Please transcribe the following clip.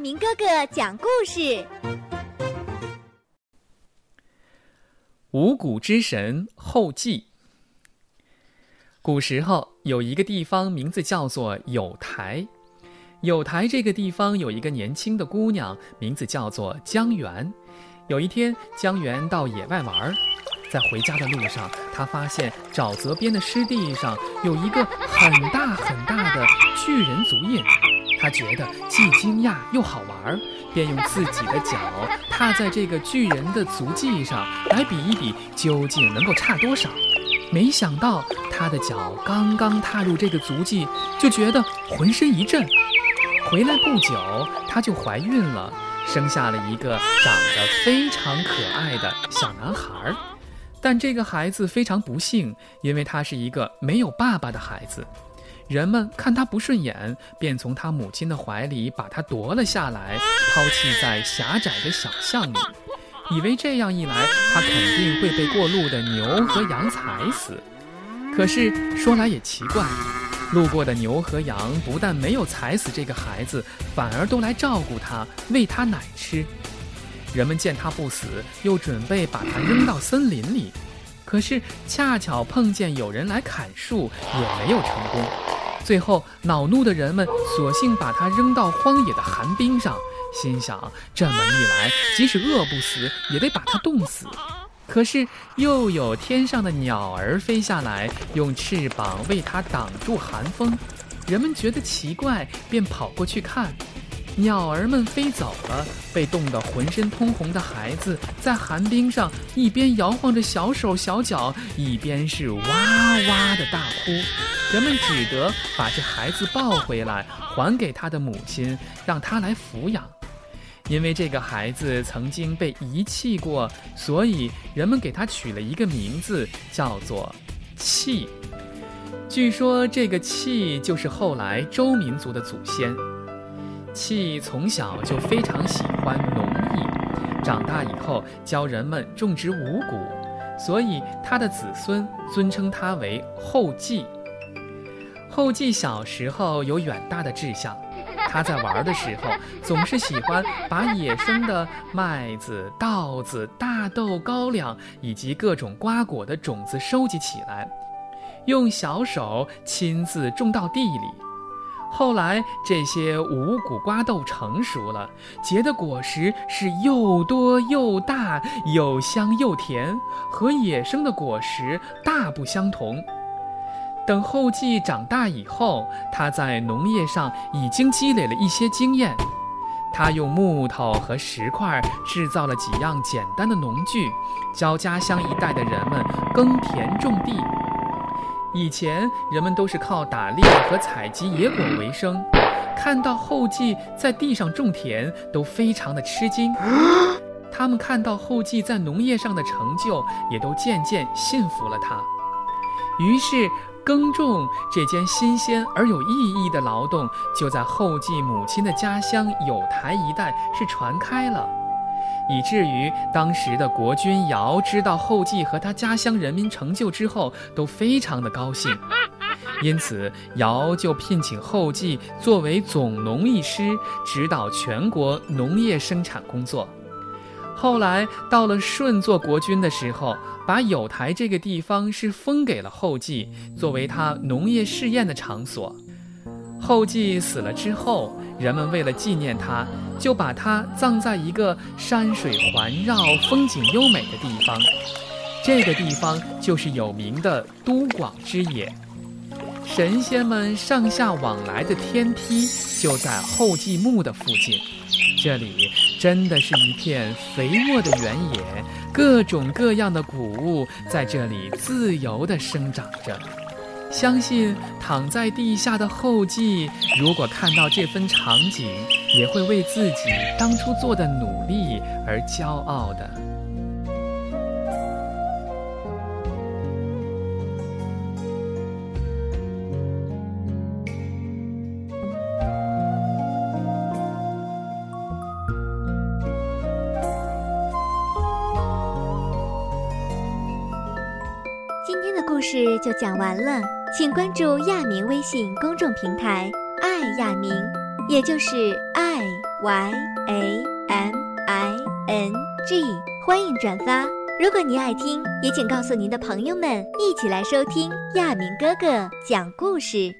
明哥哥讲故事：五谷之神后稷。古时候有一个地方，名字叫做有台。有台这个地方有一个年轻的姑娘，名字叫做江源。有一天，江源到野外玩，在回家的路上，他发现沼泽边的湿地上有一个很大很大的巨人足印。他觉得既惊讶又好玩，便用自己的脚踏在这个巨人的足迹上来比一比，究竟能够差多少。没想到他的脚刚刚踏入这个足迹，就觉得浑身一震。回来不久，他就怀孕了，生下了一个长得非常可爱的小男孩。但这个孩子非常不幸，因为他是一个没有爸爸的孩子。人们看他不顺眼，便从他母亲的怀里把他夺了下来，抛弃在狭窄的小巷里，以为这样一来，他肯定会被过路的牛和羊踩死。可是说来也奇怪，路过的牛和羊不但没有踩死这个孩子，反而都来照顾他，喂他奶吃。人们见他不死，又准备把他扔到森林里，可是恰巧碰见有人来砍树，也没有成功。最后，恼怒的人们索性把它扔到荒野的寒冰上，心想：这么一来，即使饿不死，也得把它冻死。可是，又有天上的鸟儿飞下来，用翅膀为它挡住寒风。人们觉得奇怪，便跑过去看。鸟儿们飞走了，被冻得浑身通红的孩子在寒冰上一边摇晃着小手小脚，一边是哇哇的大哭。人们只得把这孩子抱回来，还给他的母亲，让他来抚养。因为这个孩子曾经被遗弃过，所以人们给他取了一个名字，叫做“契”。据说这个“契”就是后来周民族的祖先。契从小就非常喜欢农艺，长大以后教人们种植五谷，所以他的子孙尊称他为后稷。后稷小时候有远大的志向，他在玩的时候总是喜欢把野生的麦子、稻子、大豆、高粱以及各种瓜果的种子收集起来，用小手亲自种到地里。后来，这些五谷瓜豆成熟了，结的果实是又多又大，又香又甜，和野生的果实大不相同。等后继长大以后，他在农业上已经积累了一些经验，他用木头和石块制造了几样简单的农具，教家乡一带的人们耕田种地。以前人们都是靠打猎和采集野果为生，看到后继在地上种田，都非常的吃惊。他们看到后继在农业上的成就，也都渐渐信服了他。于是，耕种这件新鲜而有意义的劳动，就在后继母亲的家乡有台一带是传开了。以至于当时的国君尧知道后稷和他家乡人民成就之后，都非常的高兴，因此尧就聘请后稷作为总农艺师，指导全国农业生产工作。后来到了舜做国君的时候，把有台这个地方是封给了后稷，作为他农业试验的场所。后继死了之后，人们为了纪念他，就把他葬在一个山水环绕、风景优美的地方。这个地方就是有名的都广之野。神仙们上下往来的天梯就在后继墓的附近。这里真的是一片肥沃的原野，各种各样的谷物在这里自由地生长着。相信躺在地下的后继，如果看到这份场景，也会为自己当初做的努力而骄傲的。今天的故事就讲完了。请关注亚明微信公众平台“爱亚明”，也就是 “i y a m i n g”，欢迎转发。如果您爱听，也请告诉您的朋友们，一起来收听亚明哥哥讲故事。